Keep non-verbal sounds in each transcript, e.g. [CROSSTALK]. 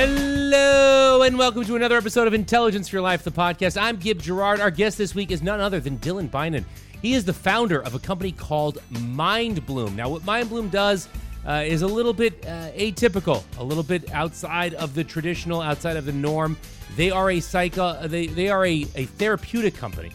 Hello, and welcome to another episode of Intelligence for Your Life, the podcast. I'm Gib Gerard. Our guest this week is none other than Dylan Beynon. He is the founder of a company called MindBloom. Now, what MindBloom does uh, is a little bit uh, atypical, a little bit outside of the traditional, outside of the norm. They are a psycho, they, they are a, a therapeutic company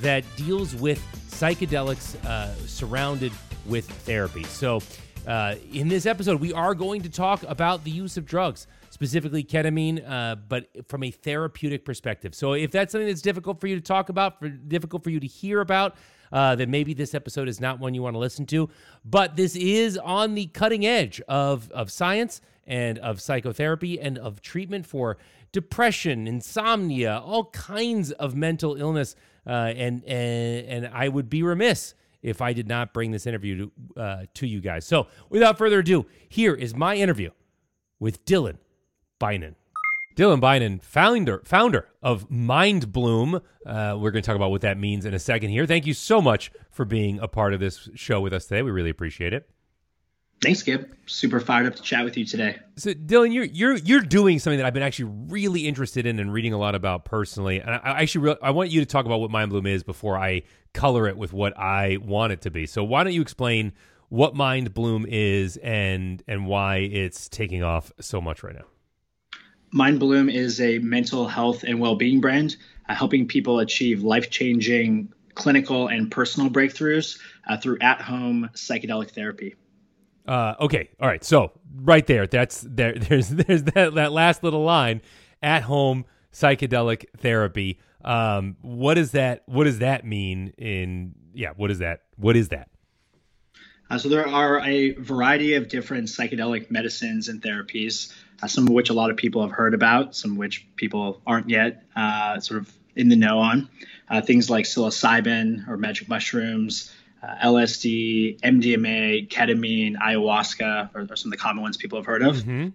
that deals with psychedelics uh, surrounded with therapy. So, uh, in this episode, we are going to talk about the use of drugs, specifically ketamine, uh, but from a therapeutic perspective. So, if that's something that's difficult for you to talk about, for difficult for you to hear about, uh, then maybe this episode is not one you want to listen to. But this is on the cutting edge of of science and of psychotherapy and of treatment for depression, insomnia, all kinds of mental illness. Uh, and and and I would be remiss if I did not bring this interview to, uh, to you guys. So, without further ado, here is my interview with Dylan Beynon. Dylan Beynon, founder founder of MindBloom. Uh, we're going to talk about what that means in a second here. Thank you so much for being a part of this show with us today. We really appreciate it. Thanks, Gib. Super fired up to chat with you today. So, Dylan, you're you're you're doing something that I've been actually really interested in and reading a lot about personally. And I, I actually re- I want you to talk about what Mind Bloom is before I color it with what I want it to be. So, why don't you explain what Mind Bloom is and and why it's taking off so much right now? MindBloom is a mental health and well-being brand, uh, helping people achieve life-changing clinical and personal breakthroughs uh, through at-home psychedelic therapy. Uh, okay, all right. So right there, that's there. [LAUGHS] There's there's that that last little line, at home psychedelic therapy. Um, what does that what does that mean? In yeah, what is that? What is that? Uh, so there are a variety of different psychedelic medicines and therapies, uh, some of which a lot of people have heard about, some of which people aren't yet uh, sort of in the know on. Uh, things like psilocybin or magic mushrooms, uh, LSD, MDMA, ketamine, ayahuasca are, are, some of the common ones people have heard of. Mm-hmm.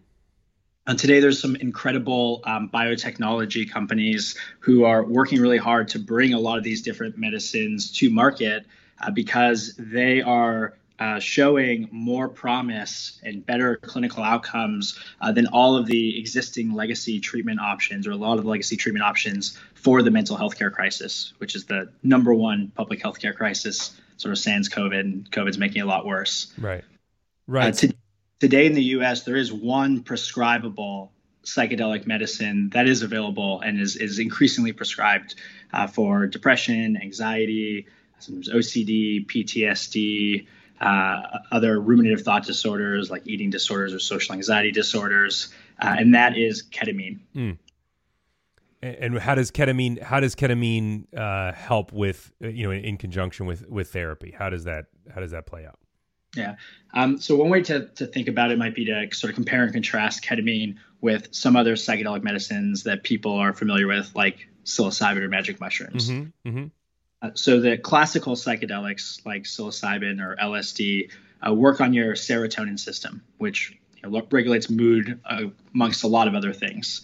And today, there's some incredible um, biotechnology companies who are working really hard to bring a lot of these different medicines to market uh, because they are uh, showing more promise and better clinical outcomes uh, than all of the existing legacy treatment options or a lot of the legacy treatment options for the mental health care crisis, which is the number one public health care crisis, sort of sans COVID, and COVID's making it a lot worse. Right. Right. Uh, to, today in the US, there is one prescribable psychedelic medicine that is available and is, is increasingly prescribed uh, for depression, anxiety, sometimes OCD, PTSD uh, other ruminative thought disorders like eating disorders or social anxiety disorders, uh, and that is ketamine. Mm. And how does ketamine how does ketamine uh, help with you know in conjunction with with therapy? How does that how does that play out? Yeah. Um, so one way to, to think about it might be to sort of compare and contrast ketamine with some other psychedelic medicines that people are familiar with, like psilocybin or magic mushrooms. Mm-hmm, mm-hmm. Uh, so the classical psychedelics like psilocybin or LSD uh, work on your serotonin system, which you know, regulates mood uh, amongst a lot of other things.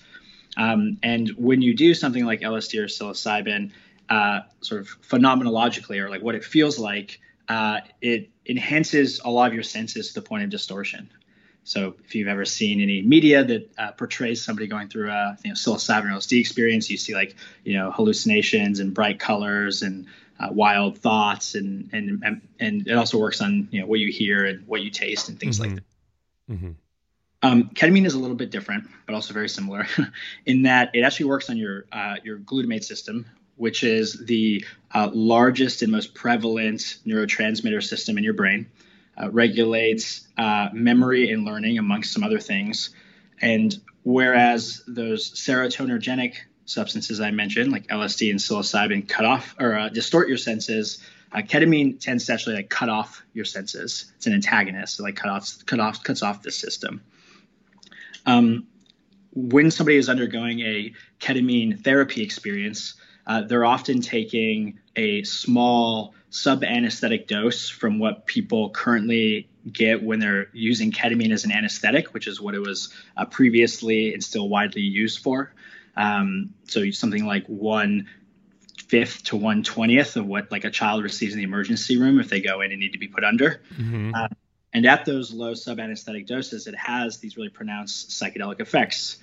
Um, and when you do something like LSD or psilocybin, uh, sort of phenomenologically, or like what it feels like, uh, it enhances a lot of your senses to the point of distortion. So if you've ever seen any media that uh, portrays somebody going through a you know, psilocybin LSD experience, you see like you know hallucinations and bright colors and uh, wild thoughts, and, and and it also works on you know what you hear and what you taste and things mm-hmm. like that. Mm-hmm. Um, ketamine is a little bit different, but also very similar, [LAUGHS] in that it actually works on your uh, your glutamate system, which is the uh, largest and most prevalent neurotransmitter system in your brain uh, regulates uh, memory and learning, amongst some other things. And whereas those serotonergic substances I mentioned, like LSD and psilocybin, cut off or uh, distort your senses, uh, ketamine tends to actually like cut off your senses. It's an antagonist, so like cut off, cut off, cuts off the system. Um, when somebody is undergoing a ketamine therapy experience, uh, they're often taking a small sub anesthetic dose from what people currently get when they're using ketamine as an anesthetic, which is what it was uh, previously and still widely used for. Um, so something like one fifth to one twentieth of what like a child receives in the emergency room if they go in and need to be put under. Mm-hmm. Uh, and at those low sub anesthetic doses, it has these really pronounced psychedelic effects.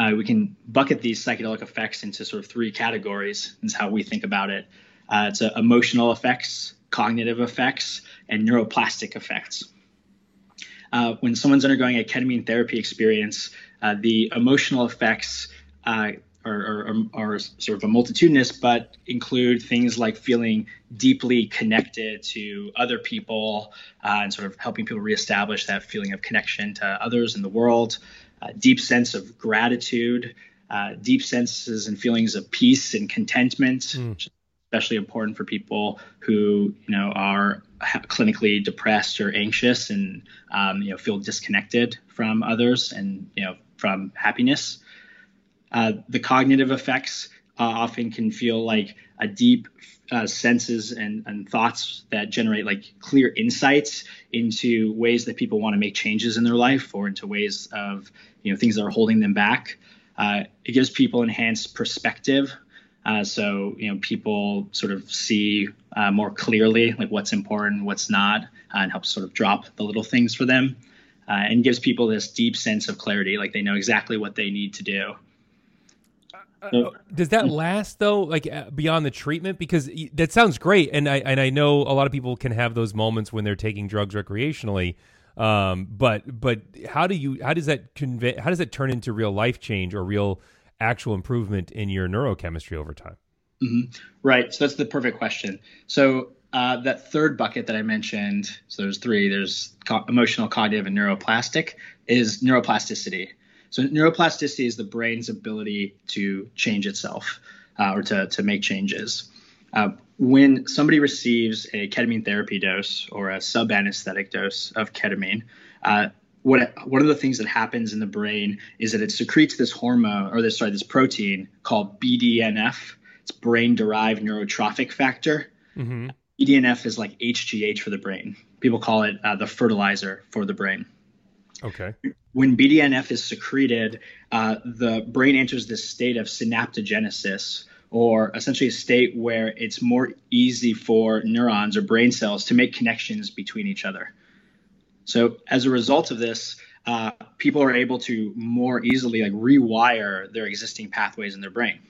uh, we can bucket these psychedelic effects into sort of three categories. Is how we think about it. Uh, it's uh, emotional effects, cognitive effects, and neuroplastic effects. Uh, when someone's undergoing a ketamine therapy experience, uh, the emotional effects uh, are, are, are, sort of a multitudinous, but include things like feeling deeply connected to other people uh, and sort of helping people reestablish that feeling of connection to others in the world, deep sense of gratitude, uh, deep senses and feelings of peace and contentment, mm. Especially important for people who you know are clinically depressed or anxious and um, you know feel disconnected from others and you know from happiness. Uh, the cognitive effects uh, often can feel like a deep uh, senses and, and thoughts that generate like clear insights into ways that people want to make changes in their life or into ways of you know things that are holding them back. Uh, it gives people enhanced perspective. Uh, so you know people sort of see uh, more clearly like what's important, what's not, and helps sort of drop the little things for them, and gives people this deep sense of clarity, like they know exactly what they need to do. Uh, does that last though, like uh, beyond the treatment? Because that sounds great, and I and I know a lot of people can have those moments when they're taking drugs recreationally. Um, but but how do you how does that convey how does that turn into real life change or real actual improvement in your neurochemistry over time? Mm-hmm. Right. So that's the perfect question. So uh, that third bucket that I mentioned, so there's three. There's co- emotional, cognitive, and neuroplastic. Is neuroplasticity. So neuroplasticity is the brain's ability to change itself uh, or to, to make changes. Uh, when somebody receives a ketamine therapy dose or a sub-anesthetic dose of ketamine, uh, what one of the things that happens in the brain is that it secretes this hormone or this sorry this protein called BDNF. It's brain-derived neurotrophic factor. Mm-hmm. BDNF is like HGH for the brain. People call it uh, the fertilizer for the brain. Okay. When BDNF is secreted, uh, the brain enters this state of synaptogenesis, or essentially a state where it's more easy for neurons or brain cells to make connections between each other. So, as a result of this, uh, people are able to more easily like rewire their existing pathways in their brain.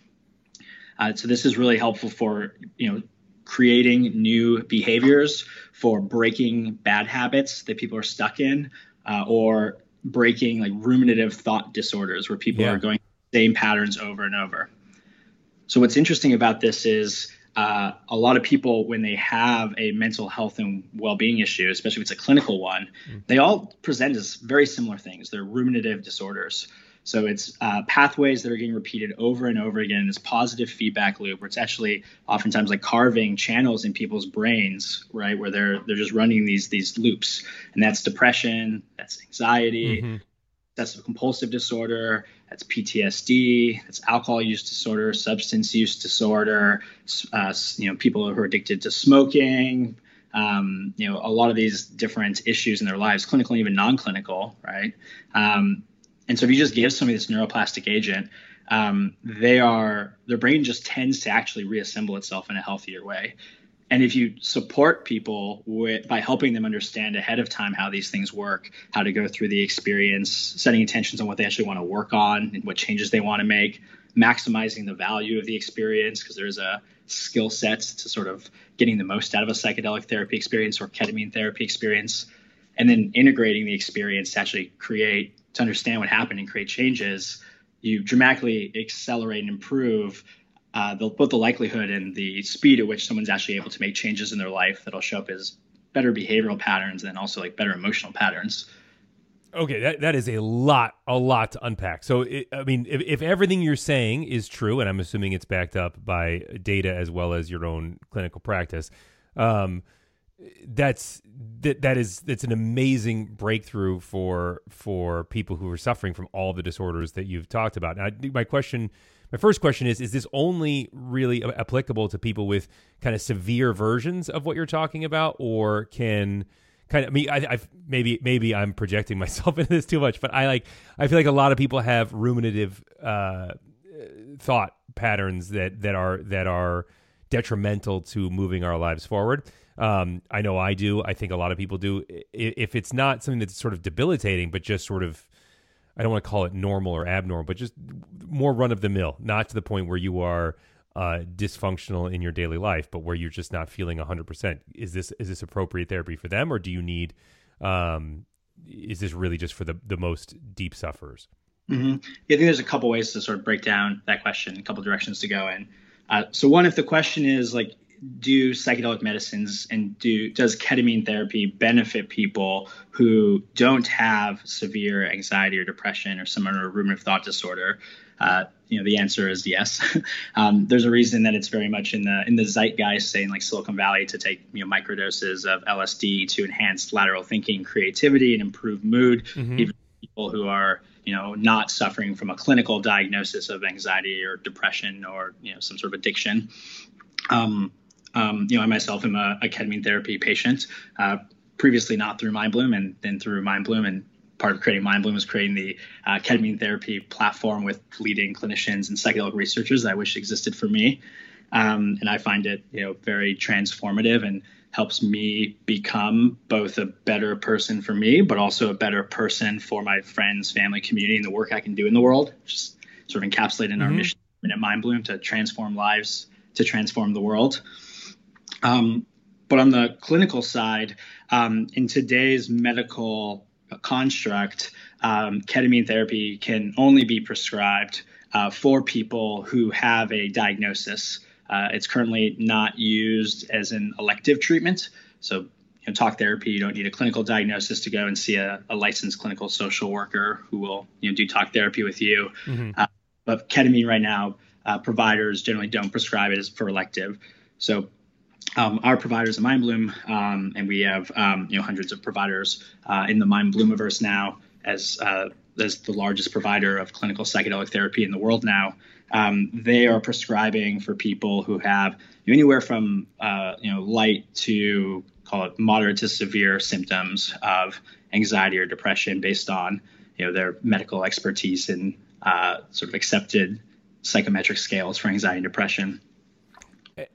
Uh, so, this is really helpful for you know creating new behaviors, for breaking bad habits that people are stuck in, uh, or breaking like ruminative thought disorders where people yeah. are going the same patterns over and over. So what's interesting about this is uh, a lot of people when they have a mental health and well-being issue, especially if it's a clinical one, mm. they all present as very similar things. They're ruminative disorders. So it's uh, pathways that are getting repeated over and over again in this positive feedback loop, where it's actually oftentimes like carving channels in people's brains, right, where they're they're just running these these loops, and that's depression, that's anxiety, mm-hmm. Obsessive compulsive disorder, that's PTSD, that's alcohol use disorder, substance use disorder, uh, you know, people who are addicted to smoking. Um, you know, a lot of these different issues in their lives, clinical and even non-clinical, right? Um, and so if you just give somebody this neuroplastic agent, um, they are their brain just tends to actually reassemble itself in a healthier way. And if you support people with, by helping them understand ahead of time how these things work, how to go through the experience, setting intentions on what they actually want to work on and what changes they want to make, maximizing the value of the experience because there's a skill set to sort of getting the most out of a psychedelic therapy experience or ketamine therapy experience, and then integrating the experience to actually create to understand what happened and create changes, you dramatically accelerate and improve uh, the, both the likelihood and the speed at which someone's actually able to make changes in their life that'll show up as better behavioral patterns and also like better emotional patterns. Okay, that, that is a lot, a lot to unpack. So, it, I mean, if, if everything you're saying is true, and I'm assuming it's backed up by data as well as your own clinical practice, um, that's that that is that's an amazing breakthrough for for people who are suffering from all the disorders that you've talked about. Now, my question, my first question is: Is this only really applicable to people with kind of severe versions of what you're talking about, or can kind of I mean, I, I've maybe maybe I'm projecting [LAUGHS] myself into this too much, but I like I feel like a lot of people have ruminative uh, thought patterns that that are that are detrimental to moving our lives forward. Um, I know I do. I think a lot of people do. If it's not something that's sort of debilitating, but just sort of I don't want to call it normal or abnormal, but just more run of the mill, not to the point where you are uh, dysfunctional in your daily life, but where you're just not feeling 100%. Is this is this appropriate therapy for them, or do you need? Um, is this really just for the the most deep sufferers? Mm-hmm. Yeah, I think there's a couple ways to sort of break down that question, a couple directions to go in. Uh, so one, if the question is like, do psychedelic medicines and do does ketamine therapy benefit people who don't have severe anxiety or depression or some other ruminative thought disorder? Uh, you know, the answer is yes. [LAUGHS] um, there's a reason that it's very much in the in the zeitgeist, saying like Silicon Valley, to take you know microdoses of LSD to enhance lateral thinking, creativity, and improve mood. Mm-hmm. Even people who are you know not suffering from a clinical diagnosis of anxiety or depression or you know some sort of addiction. Um, um, you know, I myself am a, a ketamine therapy patient. Uh, previously not through MindBloom and then through MindBloom and part of creating MindBloom was creating the uh, ketamine therapy platform with leading clinicians and psychedelic researchers that I wish existed for me. Um, and I find it, you know, very transformative and helps me become both a better person for me, but also a better person for my friends, family, community, and the work I can do in the world. Just sort of encapsulated in mm-hmm. our mission at MindBloom to transform lives, to transform the world. Um, but on the clinical side, um, in today's medical construct, um, ketamine therapy can only be prescribed uh, for people who have a diagnosis. Uh, it's currently not used as an elective treatment. So, you know, talk therapy, you don't need a clinical diagnosis to go and see a, a licensed clinical social worker who will you know, do talk therapy with you. Mm-hmm. Uh, but ketamine right now, uh, providers generally don't prescribe it as for elective. So um, our providers at MindBloom, um, and we have um, you know hundreds of providers uh, in the MindBloomiverse now, as uh, as the largest provider of clinical psychedelic therapy in the world now. Um, they are prescribing for people who have anywhere from uh, you know light to call it moderate to severe symptoms of anxiety or depression based on you know their medical expertise and uh, sort of accepted psychometric scales for anxiety and depression.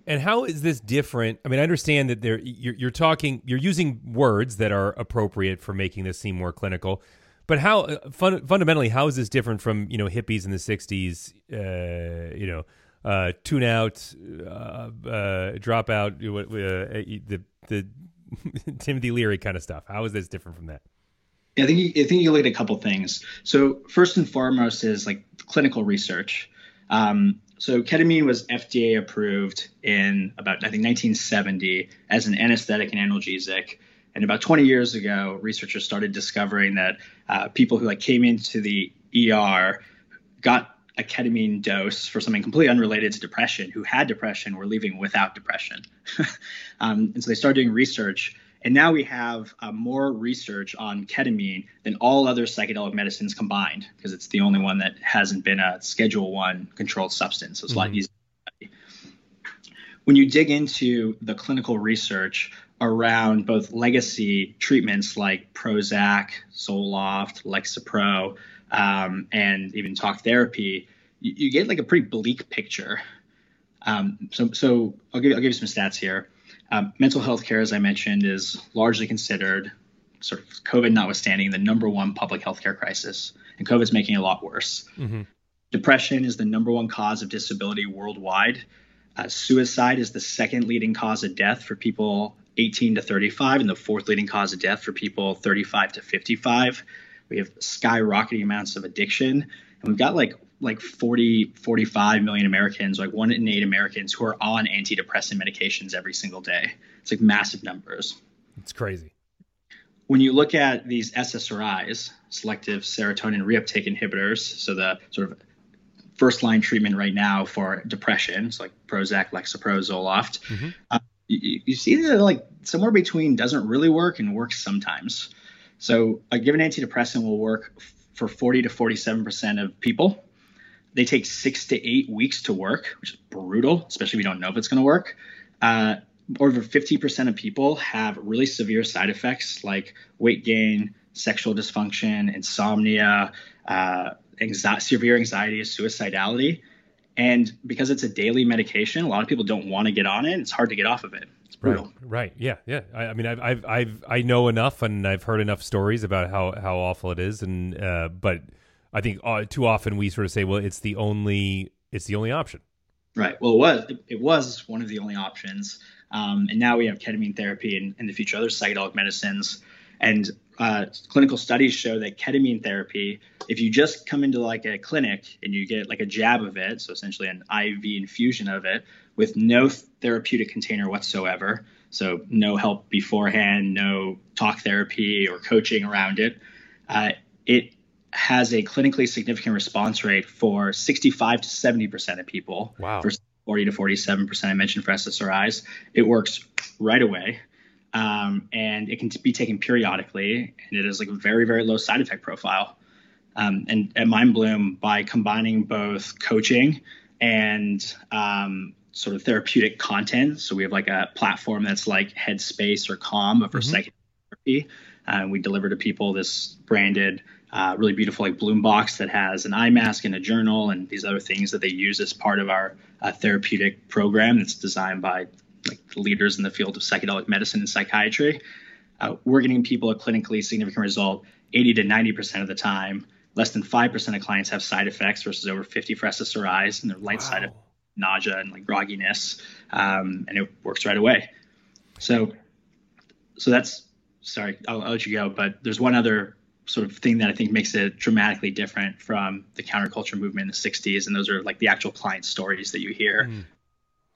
And how is this different? I mean, I understand that there you're, you're, talking, you're using words that are appropriate for making this seem more clinical. But how uh, fun, fundamentally, how is this different from you know hippies in the '60s? Uh, you know, uh, tune out, uh, uh drop out, uh, the the [LAUGHS] Timothy Leary kind of stuff. How is this different from that? I think you, I think you look at a couple things. So first and foremost is like clinical research. Um, so ketamine was FDA approved in about I think 1970 as an anesthetic and analgesic. And about 20 years ago, researchers started discovering that uh, people who like came into the ER got a ketamine dose for something completely unrelated to depression, who had depression, were leaving without depression. [LAUGHS] um, and so they started doing research and now we have uh, more research on ketamine than all other psychedelic medicines combined, because it's the only one that hasn't been a Schedule One controlled substance. So it's mm-hmm. a lot mm-hmm. easier. When you dig into the clinical research around both legacy treatments like Prozac, Zoloft, Lexapro, um, and even talk therapy, you, you, get like a pretty bleak picture. Um, so, so I'll give, I'll give you some stats here. Um, mental health care, as I mentioned, is largely considered, sort of COVID notwithstanding, the number one public health care crisis, and COVID's making it a lot worse. Mm-hmm. Depression is the number one cause of disability worldwide. Uh, suicide is the second leading cause of death for people 18 to 35, and the fourth leading cause of death for people 35 to 55. We have skyrocketing amounts of addiction, and we've got like like 40, 45 million Americans, like one in eight Americans who are on antidepressant medications every single day. It's like massive numbers. It's crazy. When you look at these SSRIs, selective serotonin reuptake inhibitors, so the sort of first line treatment right now for depression, so like Prozac, Lexapro, Zoloft, mm-hmm. uh, you, you, see that like somewhere between doesn't really work and works sometimes. So a given antidepressant will work for 40 to 47% of people they take six to eight weeks to work, which is brutal, especially if you don't know if it's going to work. Uh, over 50% of people have really severe side effects like weight gain, sexual dysfunction, insomnia, uh, anxiety, severe anxiety, suicidality. And because it's a daily medication, a lot of people don't want to get on it. It's hard to get off of it. It's brutal. Right. right. Yeah. Yeah. I, I, mean, I've, I've, I've, I know enough and I've heard enough stories about how, how awful it is. And, uh, but I think uh, too often we sort of say, well, it's the only it's the only option. Right. Well, it was it, was one of the only options, um, and now we have ketamine therapy and in the future other psychedelic medicines. And uh, clinical studies show that ketamine therapy, if you just come into like a clinic and you get like a jab of it, so essentially an IV infusion of it with no therapeutic container whatsoever, so no help beforehand, no talk therapy or coaching around it, uh, it has a clinically significant response rate for 65 to 70 percent of people. Wow. For 40 to 47 percent I mentioned for SSRIs, it works right away um, and it can be taken periodically, and it is like a very very low side effect profile. Um, and at MindBloom, by combining both coaching and um, sort of therapeutic content, so we have like a platform that's like Headspace or Calm, but for mm-hmm. psychotherapy. Uh, we deliver to people this branded, uh, really beautiful like Bloom box that has an eye mask and a journal and these other things that they use as part of our uh, therapeutic program that's designed by like leaders in the field of psychedelic medicine and psychiatry, uh, we're getting people a clinically significant result 80 to 90% of the time. Less than 5% of clients have side effects versus over 50 for SSRIs, and they're light wow. side of nausea and like grogginess, um, and it works right away. So, so that's sorry, I'll, I'll let you go. But there's one other sort of thing that I think makes it dramatically different from the counterculture movement in the 60s, and those are like the actual client stories that you hear. Mm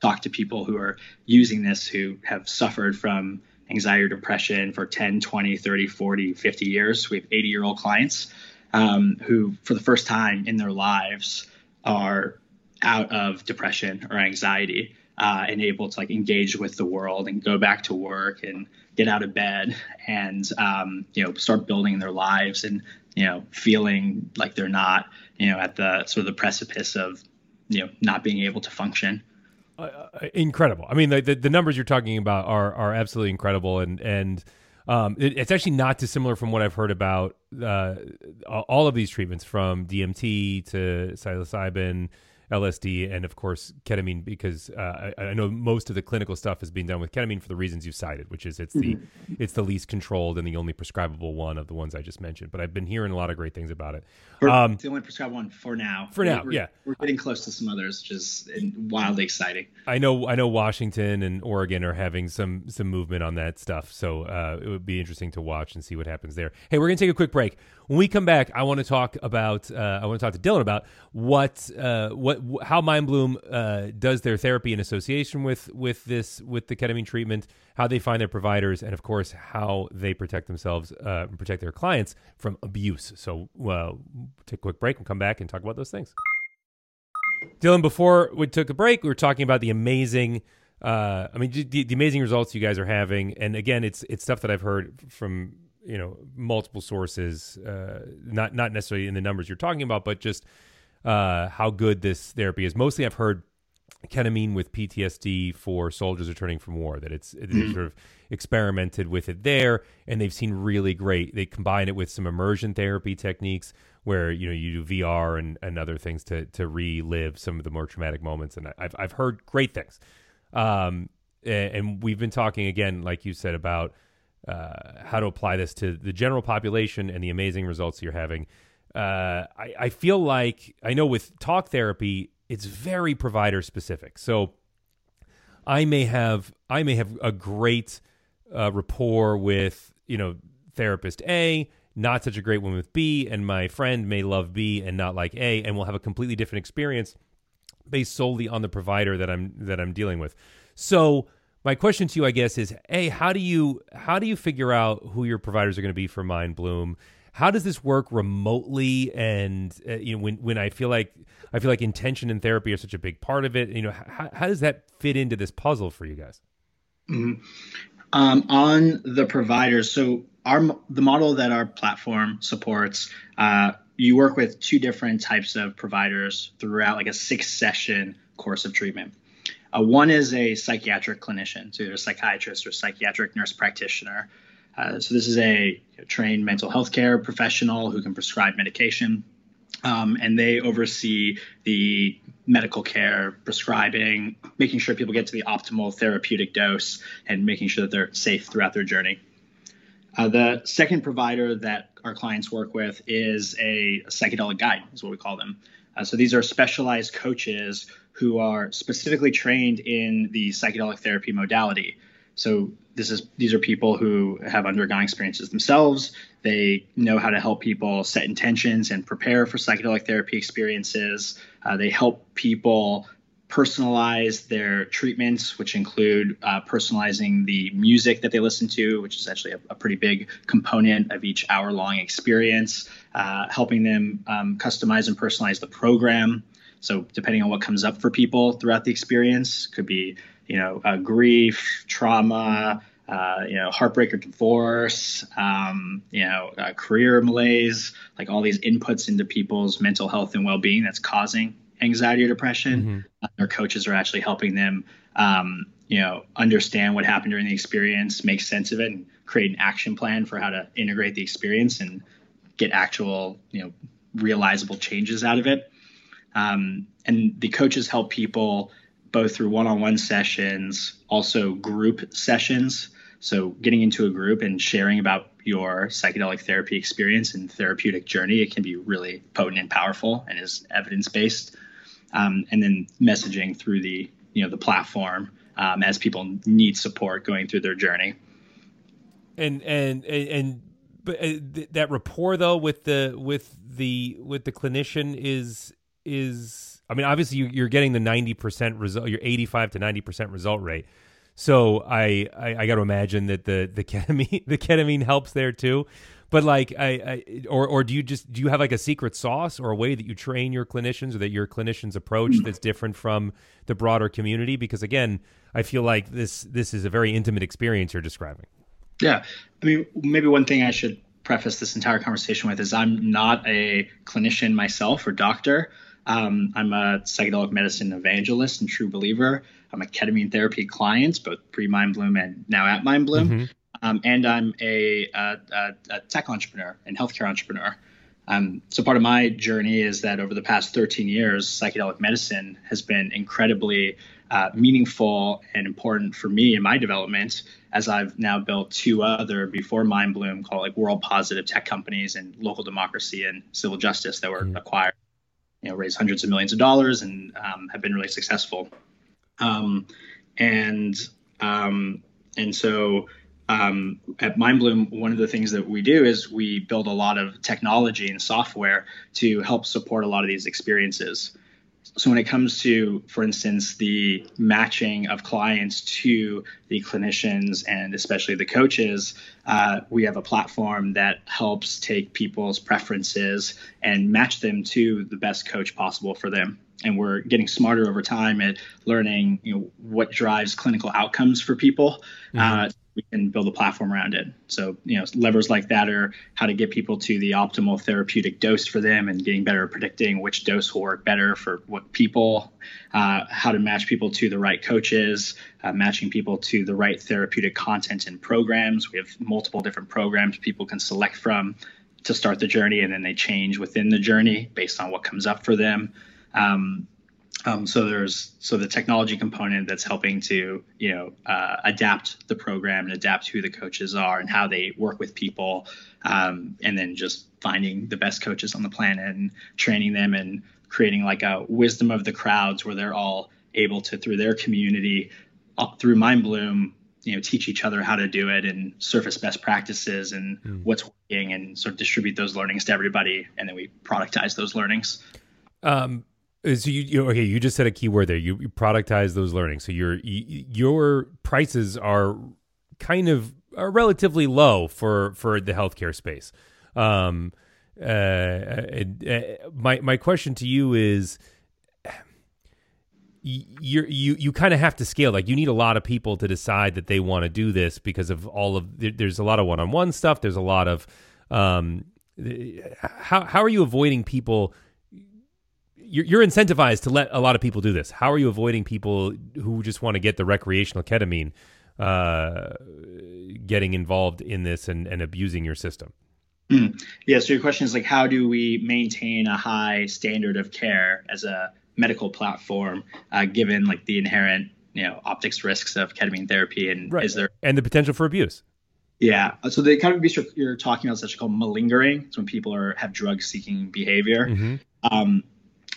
talk to people who are using this who have suffered from anxiety or depression for 10, 20, 30, 40, 50 years. We have 80 year old clients um, who, for the first time in their lives, are out of depression or anxiety uh, and able to like engage with the world and go back to work and get out of bed and um, you know start building their lives and you know feeling like they're not you know at the sort of the precipice of you know not being able to function uh, uh, incredible. I mean, the, the, the numbers you're talking about are are absolutely incredible, and and um, it, it's actually not dissimilar from what I've heard about uh, all of these treatments, from DMT to psilocybin LSD, and of course ketamine, because uh, I, I, know most of the clinical stuff is being done with ketamine for the reasons you've cited, which is it's the mm-hmm. it's the least controlled and the only prescribable one of the ones I just mentioned. But I've been hearing a lot of great things about it. For, um, the only prescribed one for now. For now, we're, yeah, we're getting close to some others, which is wildly exciting. I know I know Washington and Oregon are having some some movement on that stuff, so uh, it would be interesting to watch and see what happens there. Hey, we're gonna take a quick break. When we come back, I want to talk about uh, I want to talk to Dylan about what uh, what how MindBloom uh, does their therapy in association with with this with the ketamine treatment, how they find their providers, and of course how they protect themselves uh, protect their clients from abuse. So, uh, take a quick break and come back and talk about those things. Dylan, before we took a break, we were talking about the amazing. Uh, I mean, the, the, amazing results you guys are having, and again, it's it's stuff that I've heard from you know multiple sources, uh, not not necessarily in the numbers you're talking about, but just uh, how good this therapy is. Mostly, I've heard ketamine with PTSD for soldiers returning from war. That it's mm-hmm. sort of experimented with it there, and they've seen really great. They combine it with some immersion therapy techniques where you know you do VR and, and other things to to relive some of the more traumatic moments. And I've I've heard great things. Um, and, and we've been talking again, like you said, about uh, how to apply this to the general population and the amazing results you're having. Uh, I, I feel like I know with talk therapy, it's very provider specific. So I may have I may have a great uh, rapport with you know therapist A, not such a great one with B, and my friend may love B and not like A, and we'll have a completely different experience based solely on the provider that I'm that I'm dealing with. So my question to you, I guess, is: A, how do you how do you figure out who your providers are going to be for Mind Bloom? How does this work remotely? And uh, you know, when when I feel like I feel like intention and therapy are such a big part of it. You know, how, how does that fit into this puzzle for you guys? Mm-hmm. Um, on the providers, so our the model that our platform supports, uh, you work with two different types of providers throughout like a six session course of treatment. Uh, one is a psychiatric clinician, so either a psychiatrist or psychiatric nurse practitioner. Uh, so this is a trained mental health care professional who can prescribe medication, um, and they oversee the medical care, prescribing, making sure people get to the optimal therapeutic dose, and making sure that they're safe throughout their journey. Uh, the second provider that our clients work with is a, a psychedelic guide, is what we call them. Uh, so these are specialized coaches who are specifically trained in the psychedelic therapy modality. So this is these are people who have undergone experiences themselves. They know how to help people set intentions and prepare for psychedelic therapy experiences. Uh, they help people personalize their treatments, which include uh, personalizing the music that they listen to, which is actually a, a pretty big component of each hour long experience, uh, helping them um, customize and personalize the program. So, depending on what comes up for people throughout the experience, could be you know uh, grief, trauma, uh, you know, heartbreak or divorce, um, you know, uh, career malaise, like all these inputs into people's mental health and well-being that's causing anxiety or depression. Mm-hmm. Uh, their coaches are actually helping them, um, you know, understand what happened during the experience, make sense of it, and create an action plan for how to integrate the experience and get actual, you know, realizable changes out of it. Um, and the coaches help people both through one-on-one sessions, also group sessions. So getting into a group and sharing about your psychedelic therapy experience and therapeutic journey, it can be really potent and powerful and is evidence-based um, and then messaging through the you know the platform um, as people need support going through their journey. And and and but uh, that rapport though with the with the with the clinician is is I mean obviously you, are getting the ninety percent result, your eighty five to ninety percent result rate. So I I, I got to imagine that the the [LAUGHS] ketamine the ketamine helps there too. But like, I, I, or or do you just do you have like a secret sauce or a way that you train your clinicians or that your clinicians approach hmm. that's different from the broader community? Because again, I feel like this this is a very intimate experience you're describing. Yeah, I mean, maybe one thing I should preface this entire conversation with is I'm not a clinician myself or doctor. Um, I'm a psychedelic medicine evangelist and true believer. I'm a ketamine therapy client, both pre Mind Bloom and now at Mind Bloom. Mm-hmm. Um, and I'm a, a, a, tech entrepreneur and healthcare entrepreneur. Um, so part of my journey is that over the past 13 years, psychedelic medicine has been incredibly uh, meaningful and important for me in my development as I've now built two other before Mind Bloom called like world positive tech companies and local democracy and civil justice that were mm-hmm. acquired, you know, raised hundreds of millions of dollars and um, have been really successful. Um, and um, and so um, at MindBloom, one of the things that we do is we build a lot of technology and software to help support a lot of these experiences. So when it comes to, for instance, the matching of clients to the clinicians and especially the coaches, uh, we have a platform that helps take people's preferences and match them to the best coach possible for them. And we're getting smarter over time at learning, you know, what drives clinical outcomes for people. Mm-hmm. Uh, we can build a platform around it. So, you know, levers like that are how to get people to the optimal therapeutic dose for them and getting better at predicting which dose will work better for what people, uh, how to match people to the right coaches, uh, matching people to the right therapeutic content and programs. We have multiple different programs people can select from to start the journey, and then they change within the journey based on what comes up for them. Um, um, so there's so the technology component that's helping to you know uh, adapt the program and adapt who the coaches are and how they work with people, um, and then just finding the best coaches on the planet and training them and creating like a wisdom of the crowds where they're all able to through their community, uh, through Mind Bloom, you know, teach each other how to do it and surface best practices and mm. what's working and sort of distribute those learnings to everybody, and then we productize those learnings. Um, so you, you okay? You just said a keyword there. You, you productize those learnings. So your your prices are kind of are relatively low for for the healthcare space. Um, uh, uh, uh my my question to you is, you you you kind of have to scale. Like you need a lot of people to decide that they want to do this because of all of there's a lot of one on one stuff. There's a lot of um, how how are you avoiding people? You're, you're incentivized to let a lot of people do this. How are you avoiding people who just want to get the recreational ketamine uh, getting involved in this and, and abusing your system? Mm. Yeah. So your question is like, how do we maintain a high standard of care as a medical platform, uh, given like the inherent you know optics risks of ketamine therapy, and right. is there and the potential for abuse? Yeah. So the kind of abuse you're, talking about is actually called malingering. It's when people are have drug seeking behavior. Mm-hmm. Um,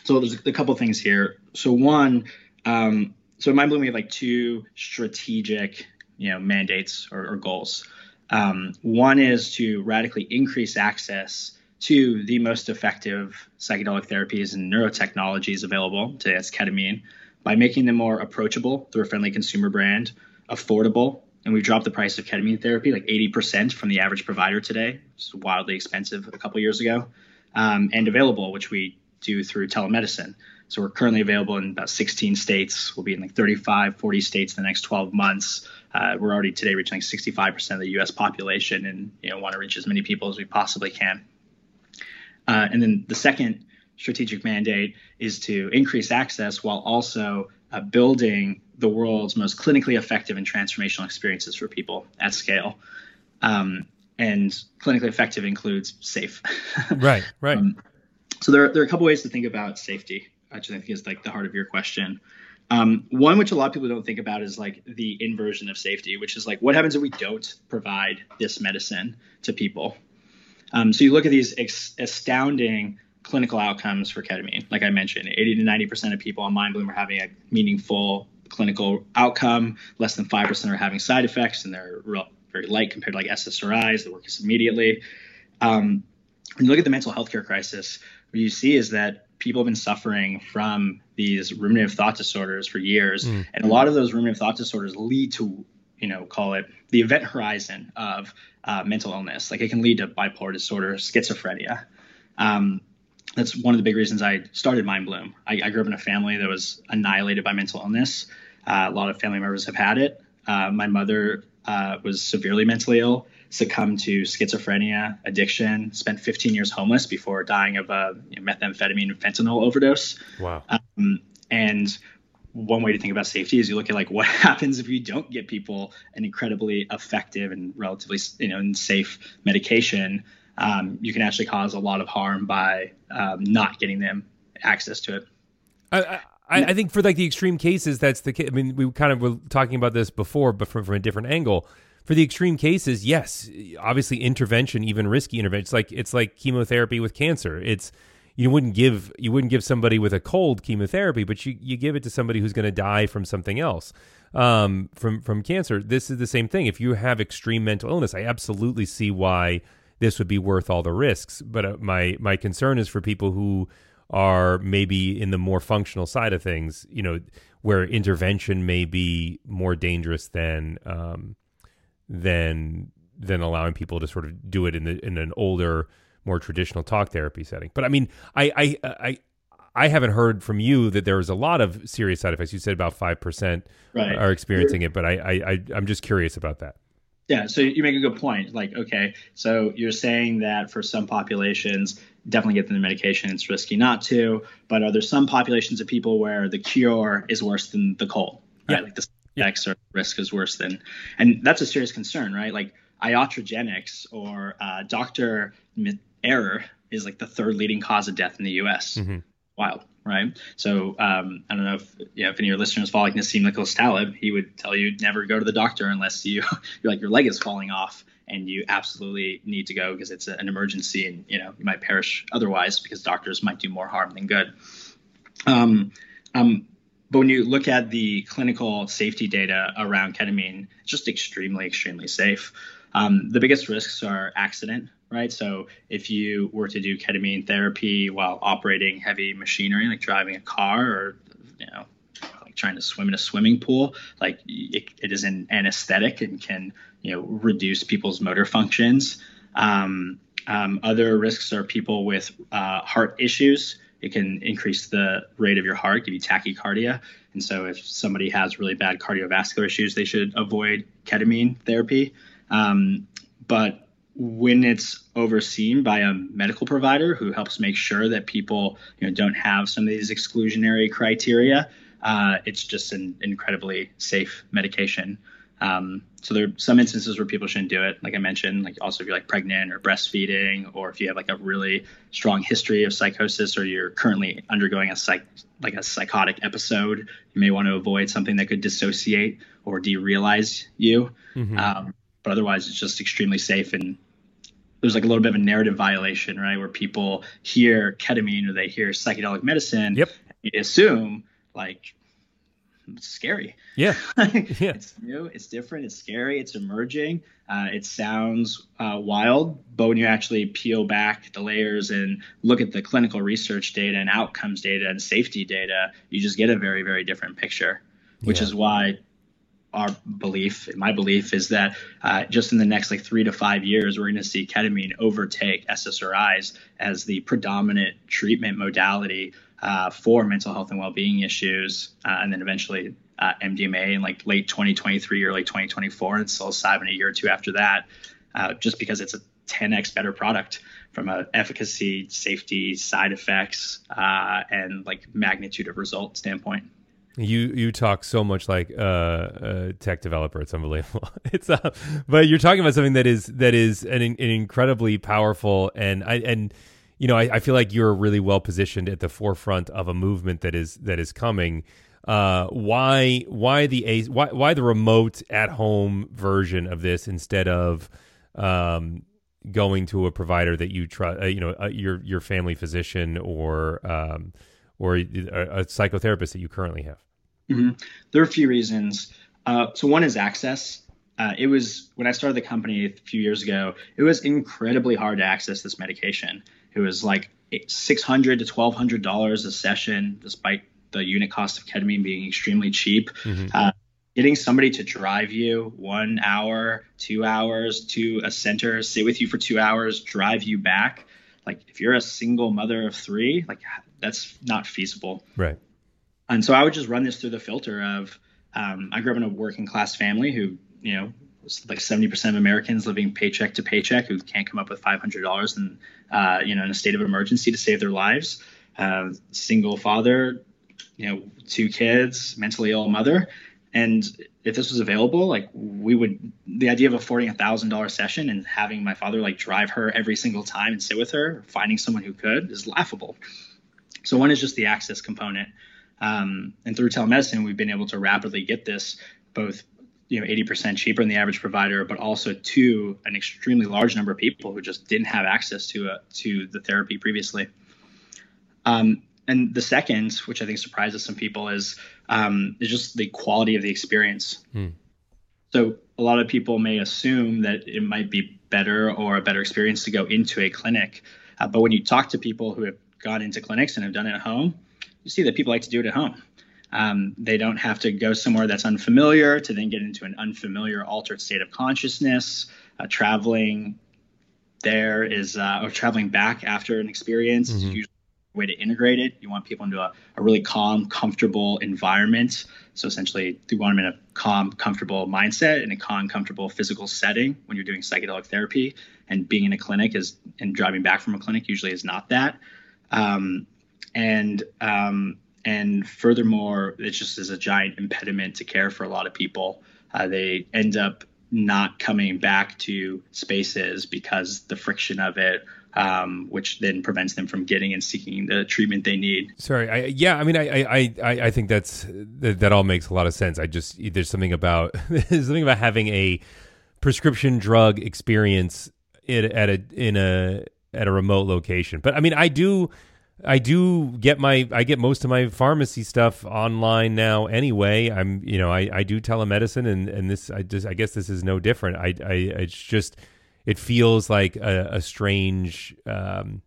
so there's a, couple things here. So one, um, so in Mind Bloom we have like two strategic, you know, mandates or, or goals. Um, one is to radically increase access to the most effective psychedelic therapies and neurotechnologies available, today that's ketamine, by making them more approachable through a friendly consumer brand, affordable, and we've dropped the price of ketamine therapy like 80% from the average provider today. It's wildly expensive a couple years ago, um, and available, which we do through telemedicine. So we're currently available in about 16 states. We'll be in like 35, 40 states in the next 12 months. Uh, we're already today reaching like 65% of the U.S. population, and you know want to reach as many people as we possibly can. Uh, and then the second strategic mandate is to increase access while also uh, building the world's most clinically effective and transformational experiences for people at scale. Um, and clinically effective includes safe. [LAUGHS] right, right. Um, so there, there are a couple ways to think about safety, which I think is like the heart of your question. Um, one which a lot of people don't think about is like the inversion of safety, which is like what happens if we don't provide this medicine to people? Um, so you look at these ex- astounding clinical outcomes for ketamine. Like I mentioned, 80 to 90% of people on MindBloom are having a meaningful clinical outcome. Less than 5% are having side effects, and they're real, very light compared to like SSRIs that work immediately. Um, when you look at the mental health care crisis, what you see is that people have been suffering from these ruminative thought disorders for years, mm. and a lot of those ruminative thought disorders lead to you know, call it the event horizon of uh, mental illness. Like it can lead to bipolar disorder, schizophrenia. Um, that's one of the big reasons I started Mind Bloom. I, I, grew up in a family that was annihilated by mental illness. Uh, a lot of family members have had it. Uh, my mother uh, was severely mentally ill, succumbed to schizophrenia, addiction, spent 15 years homeless before dying of a methamphetamine and fentanyl overdose. Wow. Um, and one way to think about safety is you look at like what [LAUGHS] happens if you don't get people an incredibly effective and relatively you know and safe medication. Um, you can actually cause a lot of harm by um, not getting them access to it. I, I, I, think for like the extreme cases, that's the. I mean, we kind of were talking about this before, but from, from a different angle. For the extreme cases, yes, obviously intervention, even risky intervention. It's like it's like chemotherapy with cancer. It's you wouldn't give you wouldn't give somebody with a cold chemotherapy, but you, you give it to somebody who's going to die from something else, um, from from cancer. This is the same thing. If you have extreme mental illness, I absolutely see why this would be worth all the risks. But uh, my my concern is for people who are maybe in the more functional side of things, you know, where intervention may be more dangerous than um, than than allowing people to sort of do it in the in an older more traditional talk therapy setting. But I mean, I I I I haven't heard from you that there is a lot of serious side effects. You said about five percent right. are experiencing it, but I, I I I'm just curious about that. Yeah, so you make a good point. Like, okay, so you're saying that for some populations, definitely get them the medication. It's risky not to, but are there some populations of people where the cure is worse than the cold? Right? Yeah. Like the effects yeah. or risk is worse than, and that's a serious concern, right? Like iatrogenics or uh, doctor error is like the third leading cause of death in the U.S. Mm-hmm. Wild, right? So um, I don't know if you know, if any of your listeners follow like Nassim Nicholas Taleb, he would tell you never go to the doctor unless you [LAUGHS] you're like your leg is falling off and you absolutely need to go because it's an emergency and you know you might perish otherwise because doctors might do more harm than good. Um, um, but when you look at the clinical safety data around ketamine, it's just extremely, extremely safe. Um, the biggest risks are accident, right? So if you were to do ketamine therapy while operating heavy machinery, like driving a car or, you know, like trying to swim in a swimming pool, like it, it is an anesthetic and can, you know, reduce people's motor functions. Um, um, other risks are people with uh, heart issues. It can increase the rate of your heart, give you tachycardia. And so, if somebody has really bad cardiovascular issues, they should avoid ketamine therapy. Um, but when it's overseen by a medical provider who helps make sure that people you know don't have some of these exclusionary criteria, uh, it's just an incredibly safe medication. Um, so there are some instances where people shouldn't do it, like I mentioned, like also if you're like pregnant or breastfeeding, or if you have like a really strong history of psychosis, or you're currently undergoing a psych like a psychotic episode, you may want to avoid something that could dissociate or derealize you. Mm-hmm. Um, but otherwise it's just extremely safe and there's like a little bit of a narrative violation, right? Where people hear ketamine or they hear psychedelic medicine, yep. you assume like it's scary. Yeah. [LAUGHS] yeah. It's new, it's different, it's scary, it's emerging. Uh, it sounds uh, wild, but when you actually peel back the layers and look at the clinical research data and outcomes data and safety data, you just get a very, very different picture, which yeah. is why our belief, my belief, is that uh, just in the next like three to five years, we're going to see ketamine overtake SSRIs as the predominant treatment modality uh, for mental health and well-being issues, uh, and then eventually uh, MDMA in like late 2023 or late 2024, and psilocybin a year or two after that, uh, just because it's a 10x better product from a efficacy, safety, side effects, uh, and like magnitude of result standpoint. You you talk so much like a uh, uh, tech developer. It's unbelievable. [LAUGHS] It's uh, but you're talking about something that is that is an, an incredibly powerful and I and you know I, I feel like you're really well positioned at the forefront of a movement that is that is coming. Uh, why why the why why the remote at home version of this instead of um, going to a provider that you trust, uh, you know, uh, your your family physician or um, or a, a psychotherapist that you currently have? Mm-hmm. There are a few reasons. Uh, so one is access. Uh, it was when I started the company a few years ago. It was incredibly hard to access this medication. It was like six hundred to twelve hundred dollars a session, despite the unit cost of ketamine being extremely cheap. Mm-hmm. Uh, getting somebody to drive you one hour, two hours to a center, sit with you for two hours, drive you back. Like if you're a single mother of three, like that's not feasible. Right. And so I would just run this through the filter of um, I grew up in a working class family who, you know, like 70% of Americans living paycheck to paycheck who can't come up with $500 and, uh, you know, in a state of emergency to save their lives. Uh, single father, you know, two kids, mentally ill mother. And if this was available, like we would, the idea of affording a thousand dollar session and having my father like drive her every single time and sit with her, finding someone who could is laughable. So one is just the access component. Um, and through telemedicine, we've been able to rapidly get this both you know 80% cheaper than the average provider, but also to an extremely large number of people who just didn't have access to a, to the therapy previously. Um, and the second, which I think surprises some people, is um, is just the quality of the experience. Hmm. So a lot of people may assume that it might be better or a better experience to go into a clinic, uh, but when you talk to people who have gone into clinics and have done it at home, you see that people like to do it at home. Um, they don't have to go somewhere that's unfamiliar to then get into an unfamiliar altered state of consciousness. Uh, traveling there is, uh, or traveling back after an experience mm-hmm. is usually a way to integrate it. You want people into a, a really calm, comfortable environment. So essentially, you want them in a calm, comfortable mindset in a calm, comfortable physical setting when you're doing psychedelic therapy. And being in a clinic is, and driving back from a clinic usually is not that. Um, and um, and furthermore, it just is a giant impediment to care for a lot of people. Uh, they end up not coming back to spaces because the friction of it, um, which then prevents them from getting and seeking the treatment they need. Sorry, I, yeah, I mean, I, I, I, I think that's that, that all makes a lot of sense. I just there's something about [LAUGHS] there's something about having a prescription drug experience at a in a at a remote location. But I mean, I do I do get my I get most of my pharmacy stuff online now anyway. I'm you know I, I do telemedicine and and this I just I guess this is no different. I I it's just it feels like a, a strange um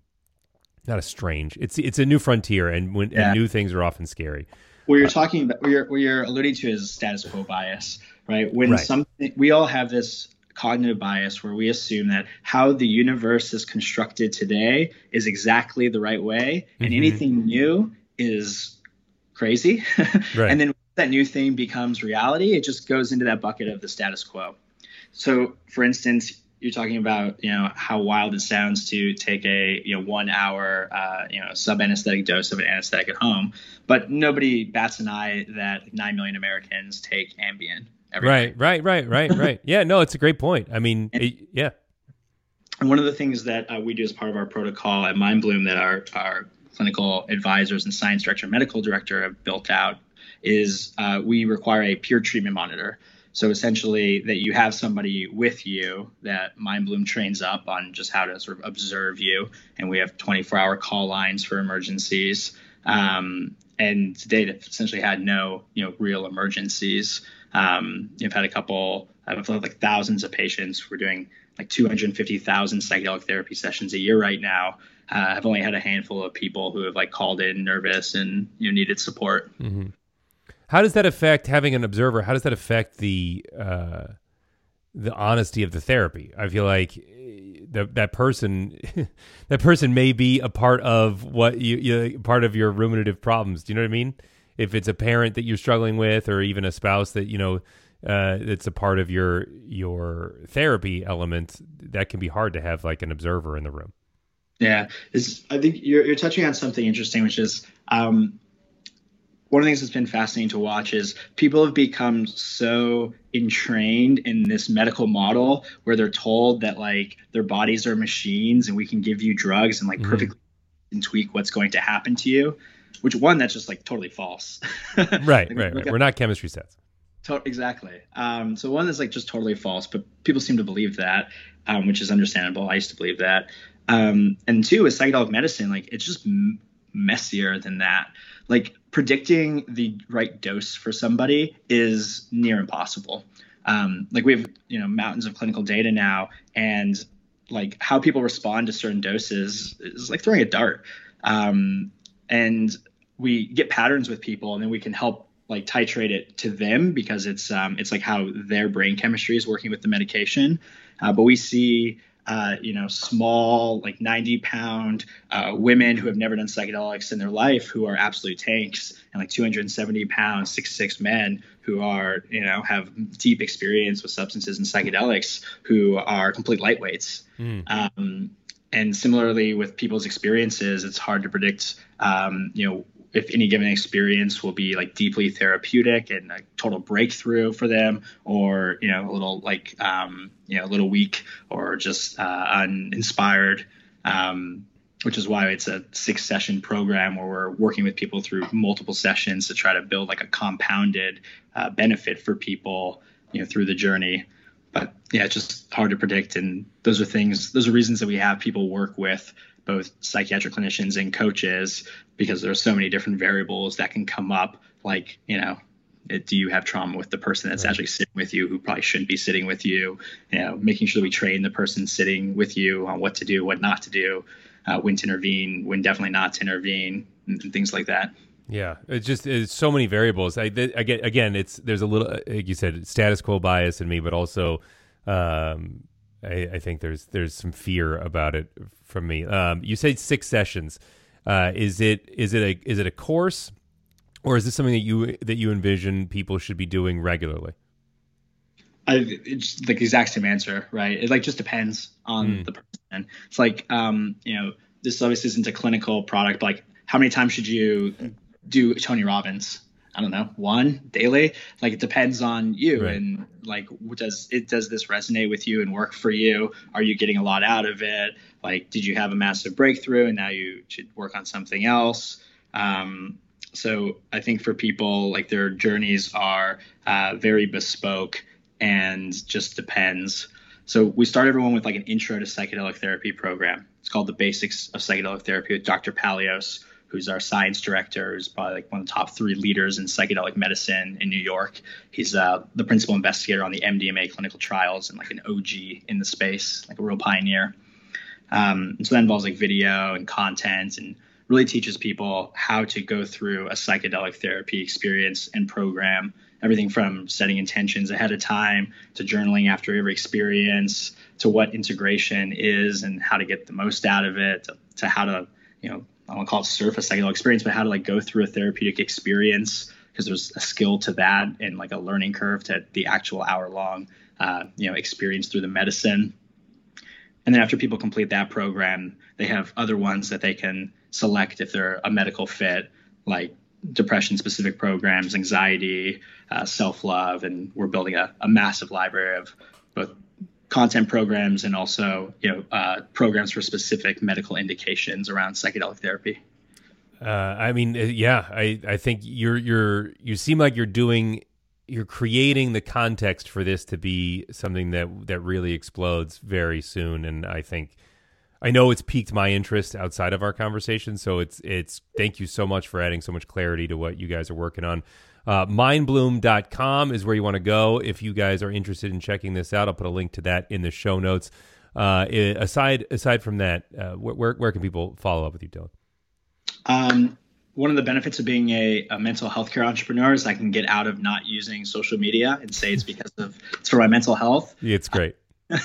not a strange it's it's a new frontier and when yeah. and new things are often scary. What you're talking about what you're what you're alluding to is status quo bias, right? When right. something we all have this cognitive bias where we assume that how the universe is constructed today is exactly the right way and mm-hmm. anything new is crazy. [LAUGHS] right. And then that new thing becomes reality, it just goes into that bucket of the status quo. So, for instance, you're talking about you know how wild it sounds to take a you know one hour uh, you know sub anesthetic dose of an anesthetic at home, but nobody bats an eye that nine million Americans take Ambien Right, right, right, right, [LAUGHS] right. yeah, no, it's a great point. I mean, and, it, yeah. And one of the things that uh, we do as part of our protocol at MindBloom that our, our clinical advisors and science director, medical director have built out is uh, we require a peer treatment monitor. So essentially, that you have somebody with you that MindBloom trains up on just how to sort of observe you, and we have 24-hour call lines for emergencies. Um, and today, they've essentially had no, you know, real emergencies. Um, you've had a couple, I've had like thousands of patients. We're doing like 250,000 psychedelic therapy sessions a year right now. Uh, I've only had a handful of people who have like called in nervous and you know needed support. Mm-hmm. How does that affect having an observer? How does that affect the uh, the honesty of the therapy? I feel like eh, that that person [LAUGHS] that person may be a part of what you, you part of your ruminative problems. Do you know what I mean? If it's a parent that you're struggling with, or even a spouse that you know uh, it's a part of your your therapy element, that can be hard to have like an observer in the room. Yeah, is I think you're you're touching on something interesting, which is um, one of the things that's been fascinating to watch is people have become so entrained in this medical model where they're told that like their bodies are machines and we can give you drugs and like mm-hmm. perfectly and tweak what's going to happen to you. Which one that's just like totally false. [LAUGHS] right, like, right, right. We're not chemistry sets. To- exactly. Um, so one that's like just totally false, but people seem to believe that, um, which is understandable. I used to believe that. Um, and two is psychedelic medicine. Like it's just m- messier than that. Like predicting the right dose for somebody is near impossible. Um, like we have you know mountains of clinical data now, and like how people respond to certain doses is like throwing a dart. Um, and we get patterns with people, and then we can help like titrate it to them because it's um, it's like how their brain chemistry is working with the medication. Uh, but we see uh, you know, small, like 90 pound uh, women who have never done psychedelics in their life who are absolute tanks, and like 270 pound, six six men who are, you know, have deep experience with substances and psychedelics who are complete lightweights. Mm. Um, and similarly with people's experiences, it's hard to predict, um, you know, if any given experience will be like deeply therapeutic and a total breakthrough for them, or you know a little like um, you know a little weak or just uh, uninspired. Um, which is why it's a six session program where we're working with people through multiple sessions to try to build like a compounded uh, benefit for people you know through the journey but yeah it's just hard to predict. And those are things those are reasons that we have people work with both psychiatric clinicians and coaches because there's so many different variables that can come up. Like you know it, do you have trauma with the person that's right. actually sitting with you who probably shouldn't be sitting with you? You know making sure that we train the person sitting with you on what to do what not to do uh, when to intervene when definitely not to intervene and, and things like that yeah, it's just it's so many variables. I, I get again, it's there's a little like you said status quo bias in me, but also um, I, I, think there's there's some fear about it from me. Um, you said six sessions. Uh, is it is it a is it a course, or is this something that you that you envision people should be doing regularly? I, it's the exact same answer, right? It like just depends on mm. the person. It's like um, you know, this obviously isn't a clinical product, but like how many times should you do Tony Robbins? I don't know, one daily. Like it depends on you right. and like does it does this resonate with you and work for you? Are you getting a lot out of it? Like did you have a massive breakthrough and now you should work on something else? Um, so I think for people like their journeys are uh, very bespoke and just depends. So we start everyone with like an intro to psychedelic therapy program. It's called the Basics of Psychedelic Therapy with Dr. Paleos who's our science director, who's probably like one of the top three leaders in psychedelic medicine in New York. He's uh, the principal investigator on the MDMA clinical trials and like an OG in the space, like a real pioneer. Um, and so that involves like video and content and really teaches people how to go through a psychedelic therapy experience and program everything from setting intentions ahead of time to journaling after every experience to what integration is and how to get the most out of it to, to how to you know I want to call it surface psychedelic experience, but how to like go through a therapeutic experience because there's a skill to that and like a learning curve to the actual hour long, uh, you know, experience through the medicine. And then after people complete that program, they have other ones that they can select if they're a medical fit, like depression specific programs, anxiety, uh, self love, and we're building a, a massive library of both content programs and also you know uh, programs for specific medical indications around psychedelic therapy. Uh, I mean, uh, yeah, I, I think you're you're you seem like you're doing you're creating the context for this to be something that that really explodes very soon and I think I know it's piqued my interest outside of our conversation so it's it's thank you so much for adding so much clarity to what you guys are working on. Uh, mindbloom.com is where you want to go if you guys are interested in checking this out. I'll put a link to that in the show notes. Uh, aside aside from that, uh, where where can people follow up with you, Dylan? Um, one of the benefits of being a, a, mental health care entrepreneur is I can get out of not using social media and say it's because of it's for my mental health. It's great. [LAUGHS]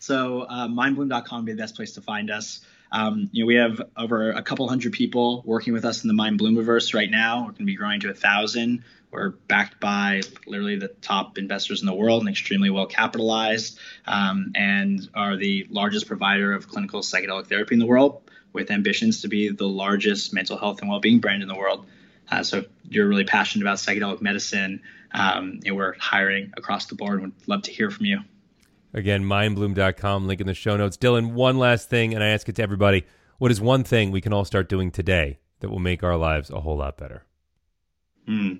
so uh, mindbloom.com would be the best place to find us. Um, you know, we have over a couple hundred people working with us in the Mind Bloomiverse right now. We're going to be growing to a thousand. We're backed by literally the top investors in the world and extremely well capitalized, um, and are the largest provider of clinical psychedelic therapy in the world, with ambitions to be the largest mental health and well-being brand in the world. Uh, so if you're really passionate about psychedelic medicine, um, and we're hiring across the board. And would love to hear from you. Again, mindbloom.com, link in the show notes. Dylan, one last thing, and I ask it to everybody. What is one thing we can all start doing today that will make our lives a whole lot better? Hmm.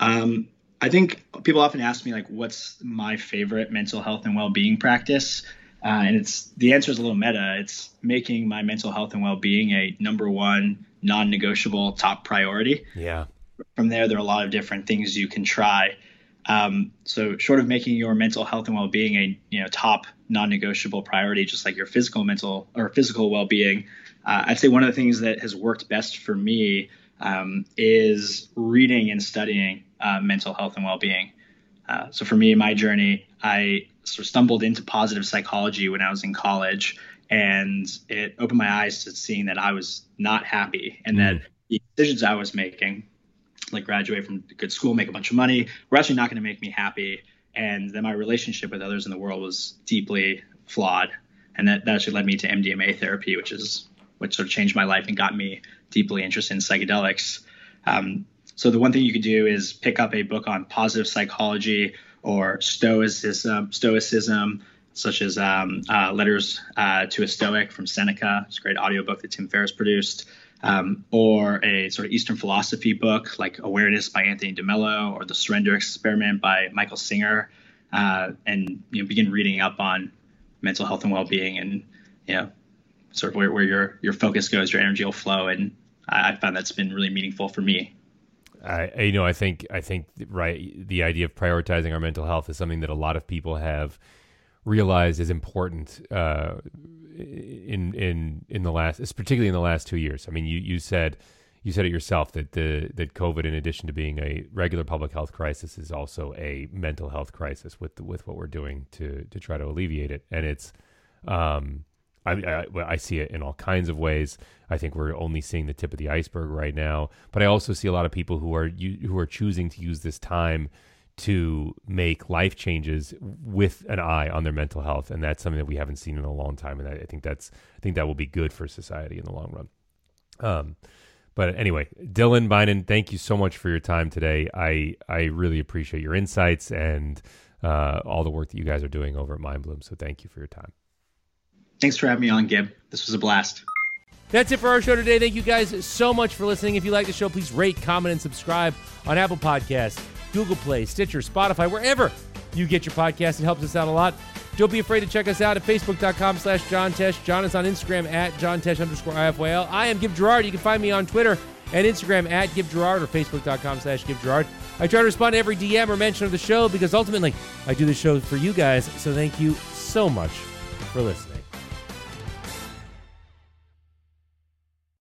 Um, I think people often ask me like, what's my favorite mental health and well-being practice? Uh, and it's the answer is a little meta. It's making my mental health and well-being a number one, non-negotiable top priority. Yeah. From there, there are a lot of different things you can try. Um, so, short of making your mental health and well-being a you know top non-negotiable priority, just like your physical mental or physical well-being, uh, I'd say one of the things that has worked best for me um, is reading and studying uh, mental health and well-being. Uh, so for me, my journey, I sort of stumbled into positive psychology when I was in college, and it opened my eyes to seeing that I was not happy and mm. that the decisions I was making, like graduate from good school, make a bunch of money, were actually not going to make me happy, and that my relationship with others in the world was deeply flawed, and that, that actually led me to MDMA therapy, which is which sort of changed my life and got me deeply interested in psychedelics. Um, so the one thing you could do is pick up a book on positive psychology or stoicism, stoicism such as um, uh, Letters uh, to a Stoic from Seneca. It's a great audiobook that Tim Ferriss produced. Um, or a sort of Eastern philosophy book like Awareness by Anthony DeMello or The Surrender Experiment by Michael Singer, uh, and you know begin reading up on mental health and well-being and you know sort of where, where your your focus goes, your energy will flow, and I, I found that's been really meaningful for me. I you know I think I think right the idea of prioritizing our mental health is something that a lot of people have realized is important uh, in in in the last, particularly in the last two years. I mean, you you said you said it yourself that the that COVID, in addition to being a regular public health crisis, is also a mental health crisis with with what we're doing to to try to alleviate it, and it's um, I, I, I, see it in all kinds of ways. I think we're only seeing the tip of the iceberg right now, but I also see a lot of people who are who are choosing to use this time to make life changes with an eye on their mental health, and that's something that we haven't seen in a long time. And I, I think that's I think that will be good for society in the long run. Um, but anyway, Dylan Beynon, thank you so much for your time today. I I really appreciate your insights and uh, all the work that you guys are doing over at MindBloom. So thank you for your time. Thanks for having me on, Gib. This was a blast. That's it for our show today. Thank you guys so much for listening. If you like the show, please rate, comment, and subscribe on Apple Podcasts, Google Play, Stitcher, Spotify, wherever you get your podcast. It helps us out a lot. Don't be afraid to check us out at facebook.com slash John Tesh. John is on Instagram at John Tesh underscore IFYL. I am Gib Gerard. You can find me on Twitter and Instagram at Gib Gerard or facebook.com slash Gib Gerard. I try to respond to every DM or mention of the show because ultimately I do the show for you guys. So thank you so much for listening.